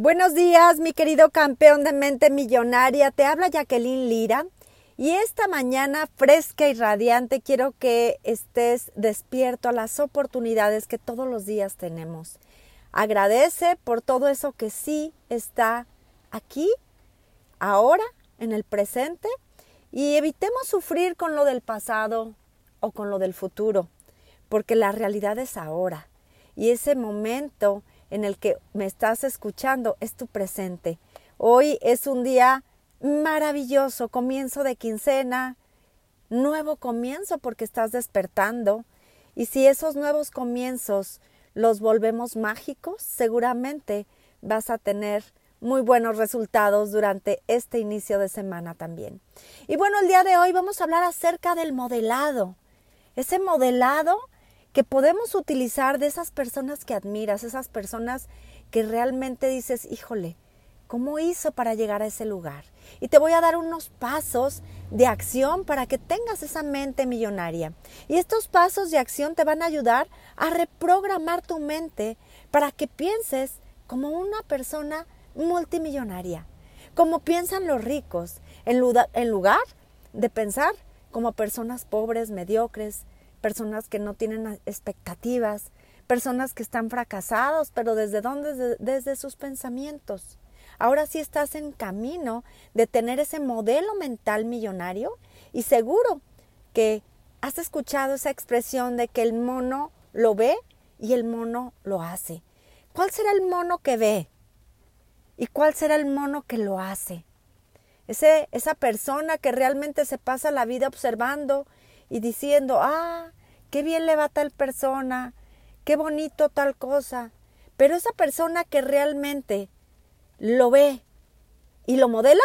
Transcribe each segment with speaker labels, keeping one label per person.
Speaker 1: Buenos días, mi querido campeón de mente millonaria. Te habla Jacqueline Lira. Y esta mañana fresca y radiante quiero que estés despierto a las oportunidades que todos los días tenemos. Agradece por todo eso que sí está aquí, ahora, en el presente, y evitemos sufrir con lo del pasado o con lo del futuro, porque la realidad es ahora. Y ese momento en el que me estás escuchando es tu presente. Hoy es un día maravilloso, comienzo de quincena, nuevo comienzo porque estás despertando. Y si esos nuevos comienzos los volvemos mágicos, seguramente vas a tener muy buenos resultados durante este inicio de semana también. Y bueno, el día de hoy vamos a hablar acerca del modelado. Ese modelado que podemos utilizar de esas personas que admiras, esas personas que realmente dices, híjole, ¿cómo hizo para llegar a ese lugar? Y te voy a dar unos pasos de acción para que tengas esa mente millonaria. Y estos pasos de acción te van a ayudar a reprogramar tu mente para que pienses como una persona multimillonaria, como piensan los ricos, en lugar de pensar como personas pobres, mediocres, personas que no tienen expectativas, personas que están fracasados, pero desde dónde? Desde, sus pensamientos. Ahora sí estás en camino de tener ese modelo mental millonario y seguro que has escuchado esa expresión de que el mono lo ve y el mono lo hace. ¿Cuál será el mono que ve? ¿Y cuál será el mono que lo hace? Ese, esa persona que realmente se pasa la vida observando y diciendo, ah, qué bien le va tal persona, qué bonito tal cosa. Pero esa persona que realmente lo ve y lo modela,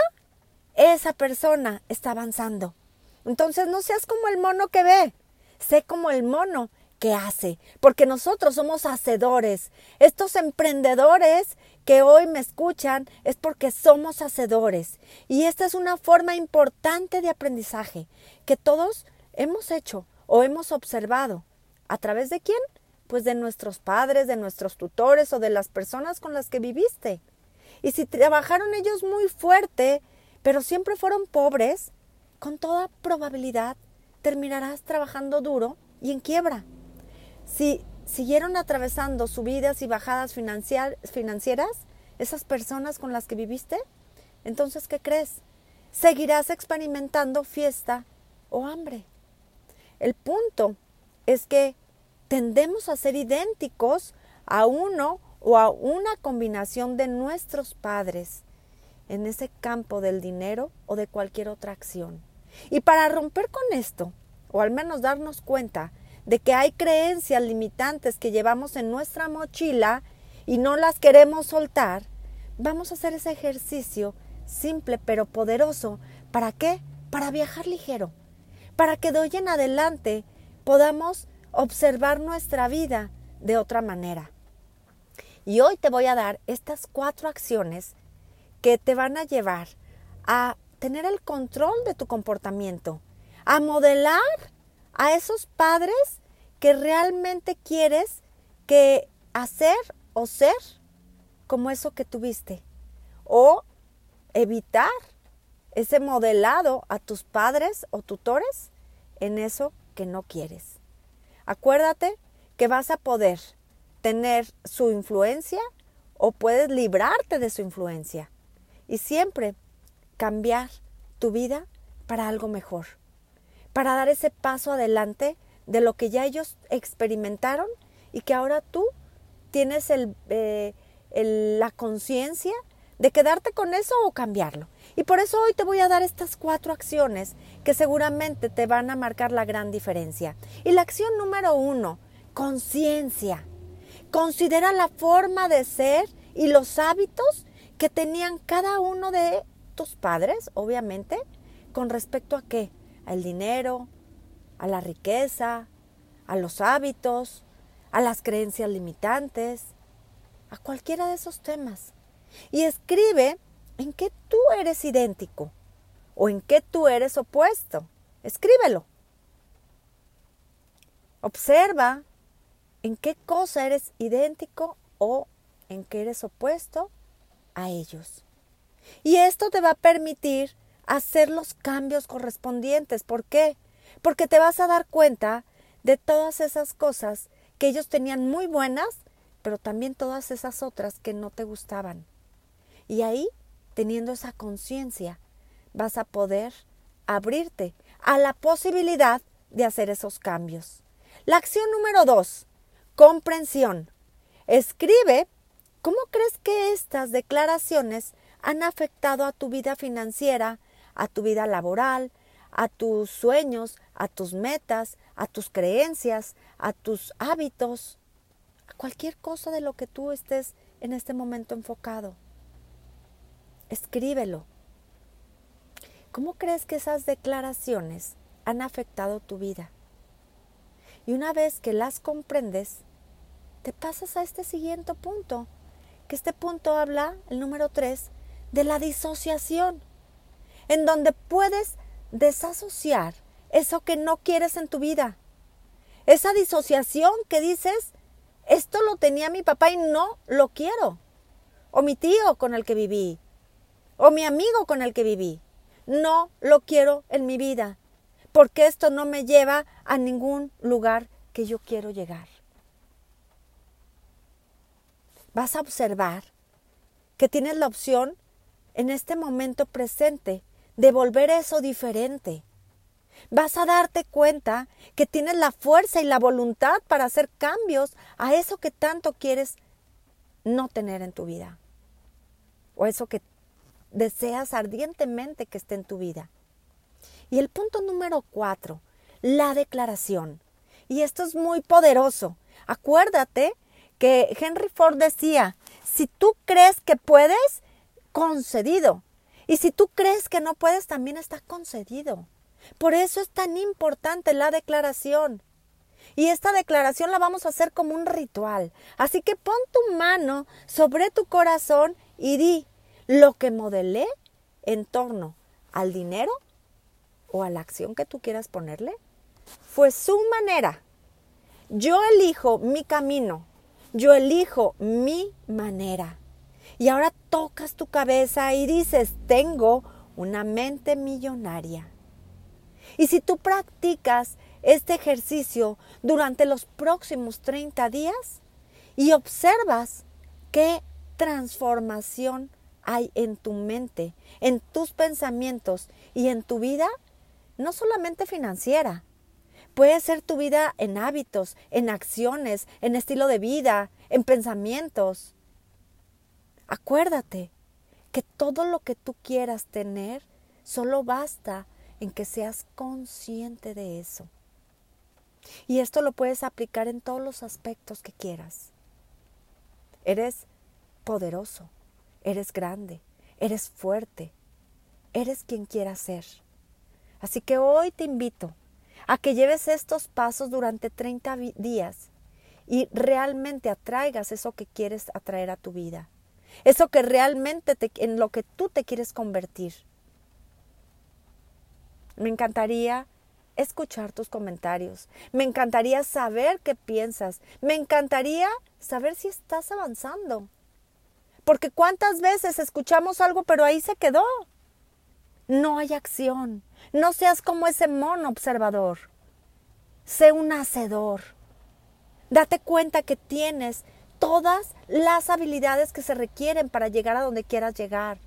Speaker 1: esa persona está avanzando. Entonces no seas como el mono que ve, sé como el mono que hace, porque nosotros somos hacedores. Estos emprendedores que hoy me escuchan es porque somos hacedores. Y esta es una forma importante de aprendizaje que todos hemos hecho o hemos observado. ¿A través de quién? Pues de nuestros padres, de nuestros tutores o de las personas con las que viviste. Y si trabajaron ellos muy fuerte, pero siempre fueron pobres, con toda probabilidad terminarás trabajando duro y en quiebra. Si siguieron atravesando subidas y bajadas financieras, esas personas con las que viviste, entonces, ¿qué crees? Seguirás experimentando fiesta o hambre. El punto es que tendemos a ser idénticos a uno o a una combinación de nuestros padres en ese campo del dinero o de cualquier otra acción. Y para romper con esto, o al menos darnos cuenta de que hay creencias limitantes que llevamos en nuestra mochila y no las queremos soltar, vamos a hacer ese ejercicio simple pero poderoso. ¿Para qué? Para viajar ligero para que de hoy en adelante podamos observar nuestra vida de otra manera. Y hoy te voy a dar estas cuatro acciones que te van a llevar a tener el control de tu comportamiento, a modelar a esos padres que realmente quieres que hacer o ser como eso que tuviste, o evitar ese modelado a tus padres o tutores en eso que no quieres. Acuérdate que vas a poder tener su influencia o puedes librarte de su influencia y siempre cambiar tu vida para algo mejor, para dar ese paso adelante de lo que ya ellos experimentaron y que ahora tú tienes eh, la conciencia de quedarte con eso o cambiarlo. Y por eso hoy te voy a dar estas cuatro acciones que seguramente te van a marcar la gran diferencia. Y la acción número uno, conciencia. Considera la forma de ser y los hábitos que tenían cada uno de tus padres, obviamente, con respecto a qué? Al dinero, a la riqueza, a los hábitos, a las creencias limitantes, a cualquiera de esos temas. Y escribe en qué tú eres idéntico o en qué tú eres opuesto. Escríbelo. Observa en qué cosa eres idéntico o en qué eres opuesto a ellos. Y esto te va a permitir hacer los cambios correspondientes. ¿Por qué? Porque te vas a dar cuenta de todas esas cosas que ellos tenían muy buenas, pero también todas esas otras que no te gustaban. Y ahí, teniendo esa conciencia, vas a poder abrirte a la posibilidad de hacer esos cambios. La acción número dos, comprensión. Escribe cómo crees que estas declaraciones han afectado a tu vida financiera, a tu vida laboral, a tus sueños, a tus metas, a tus creencias, a tus hábitos, a cualquier cosa de lo que tú estés en este momento enfocado. Escríbelo. ¿Cómo crees que esas declaraciones han afectado tu vida? Y una vez que las comprendes, te pasas a este siguiente punto, que este punto habla, el número tres, de la disociación, en donde puedes desasociar eso que no quieres en tu vida. Esa disociación que dices, esto lo tenía mi papá y no lo quiero. O mi tío con el que viví. O mi amigo con el que viví. No lo quiero en mi vida. Porque esto no me lleva a ningún lugar que yo quiero llegar. Vas a observar que tienes la opción en este momento presente de volver eso diferente. Vas a darte cuenta que tienes la fuerza y la voluntad para hacer cambios a eso que tanto quieres no tener en tu vida. O eso que deseas ardientemente que esté en tu vida. Y el punto número cuatro, la declaración. Y esto es muy poderoso. Acuérdate que Henry Ford decía, si tú crees que puedes, concedido. Y si tú crees que no puedes, también está concedido. Por eso es tan importante la declaración. Y esta declaración la vamos a hacer como un ritual. Así que pon tu mano sobre tu corazón y di lo que modelé en torno al dinero o a la acción que tú quieras ponerle. Fue su manera. Yo elijo mi camino. Yo elijo mi manera. Y ahora tocas tu cabeza y dices, tengo una mente millonaria. Y si tú practicas este ejercicio durante los próximos 30 días y observas qué transformación hay en tu mente, en tus pensamientos y en tu vida, no solamente financiera, puede ser tu vida en hábitos, en acciones, en estilo de vida, en pensamientos. Acuérdate que todo lo que tú quieras tener solo basta en que seas consciente de eso. Y esto lo puedes aplicar en todos los aspectos que quieras. Eres poderoso, eres grande, eres fuerte, eres quien quieras ser. Así que hoy te invito a que lleves estos pasos durante 30 días y realmente atraigas eso que quieres atraer a tu vida. Eso que realmente en lo que tú te quieres convertir. Me encantaría escuchar tus comentarios. Me encantaría saber qué piensas. Me encantaría saber si estás avanzando. Porque cuántas veces escuchamos algo pero ahí se quedó. No hay acción. No seas como ese mono observador. Sé un hacedor. Date cuenta que tienes todas las habilidades que se requieren para llegar a donde quieras llegar.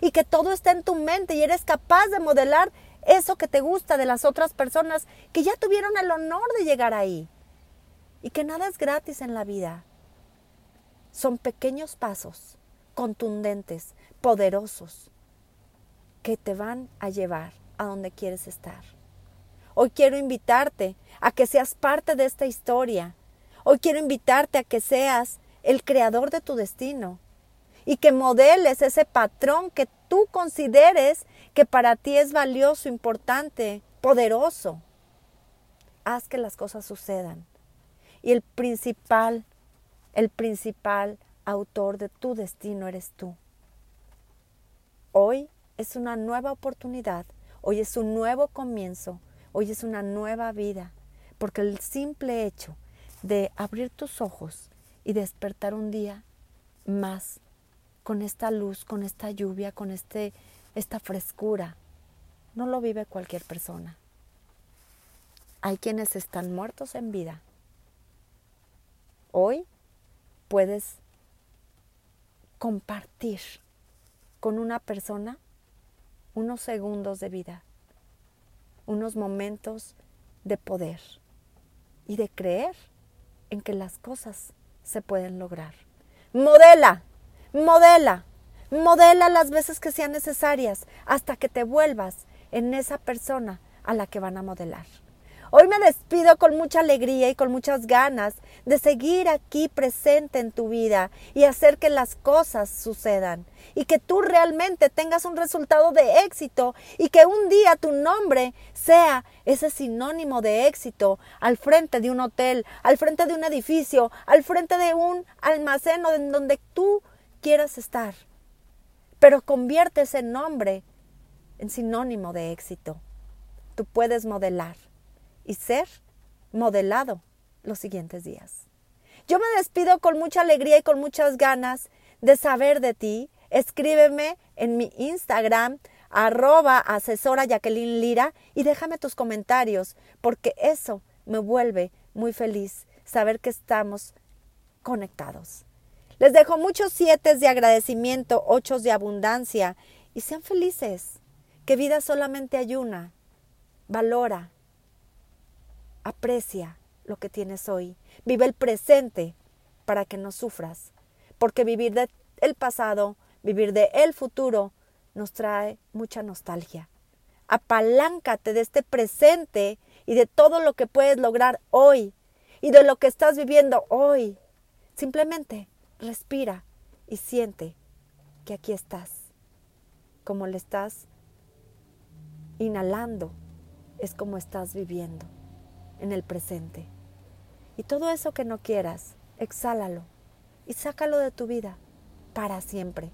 Speaker 1: Y que todo está en tu mente y eres capaz de modelar eso que te gusta de las otras personas que ya tuvieron el honor de llegar ahí. Y que nada es gratis en la vida. Son pequeños pasos, contundentes, poderosos, que te van a llevar a donde quieres estar. Hoy quiero invitarte a que seas parte de esta historia. Hoy quiero invitarte a que seas el creador de tu destino y que modeles ese patrón que tú consideres que para ti es valioso, importante, poderoso. Haz que las cosas sucedan. Y el principal, el principal autor de tu destino eres tú. Hoy es una nueva oportunidad, hoy es un nuevo comienzo, hoy es una nueva vida, porque el simple hecho de abrir tus ojos y despertar un día más con esta luz, con esta lluvia, con este, esta frescura. No lo vive cualquier persona. Hay quienes están muertos en vida. Hoy puedes compartir con una persona unos segundos de vida, unos momentos de poder y de creer en que las cosas se pueden lograr. Modela, modela, modela las veces que sean necesarias hasta que te vuelvas en esa persona a la que van a modelar. Hoy me despido con mucha alegría y con muchas ganas de seguir aquí presente en tu vida y hacer que las cosas sucedan y que tú realmente tengas un resultado de éxito y que un día tu nombre sea ese sinónimo de éxito al frente de un hotel, al frente de un edificio, al frente de un almacén o en donde tú quieras estar. Pero convierte ese nombre en sinónimo de éxito. Tú puedes modelar y ser modelado los siguientes días. Yo me despido con mucha alegría y con muchas ganas de saber de ti. Escríbeme en mi Instagram arroba asesora Jacqueline Lira y déjame tus comentarios porque eso me vuelve muy feliz saber que estamos conectados. Les dejo muchos siete de agradecimiento, ocho de abundancia y sean felices, que vida solamente hay una. Valora, Aprecia lo que tienes hoy. Vive el presente para que no sufras. Porque vivir del el pasado, vivir del el futuro, nos trae mucha nostalgia. Apaláncate de este presente y de todo lo que puedes lograr hoy y de lo que estás viviendo hoy. Simplemente respira y siente que aquí estás. Como le estás inhalando, es como estás viviendo en el presente. Y todo eso que no quieras, exhálalo y sácalo de tu vida para siempre.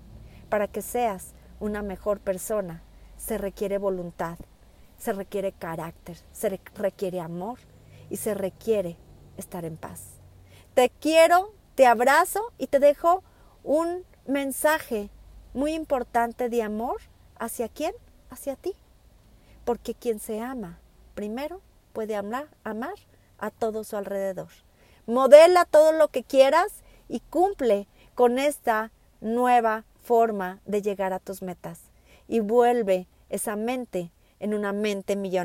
Speaker 1: Para que seas una mejor persona, se requiere voluntad, se requiere carácter, se requiere amor y se requiere estar en paz. Te quiero, te abrazo y te dejo un mensaje muy importante de amor. ¿Hacia quién? Hacia ti. Porque quien se ama primero puede amar, a todo su alrededor. Modela todo lo que quieras y cumple con esta nueva forma de llegar a tus metas y vuelve esa mente en una mente millonaria.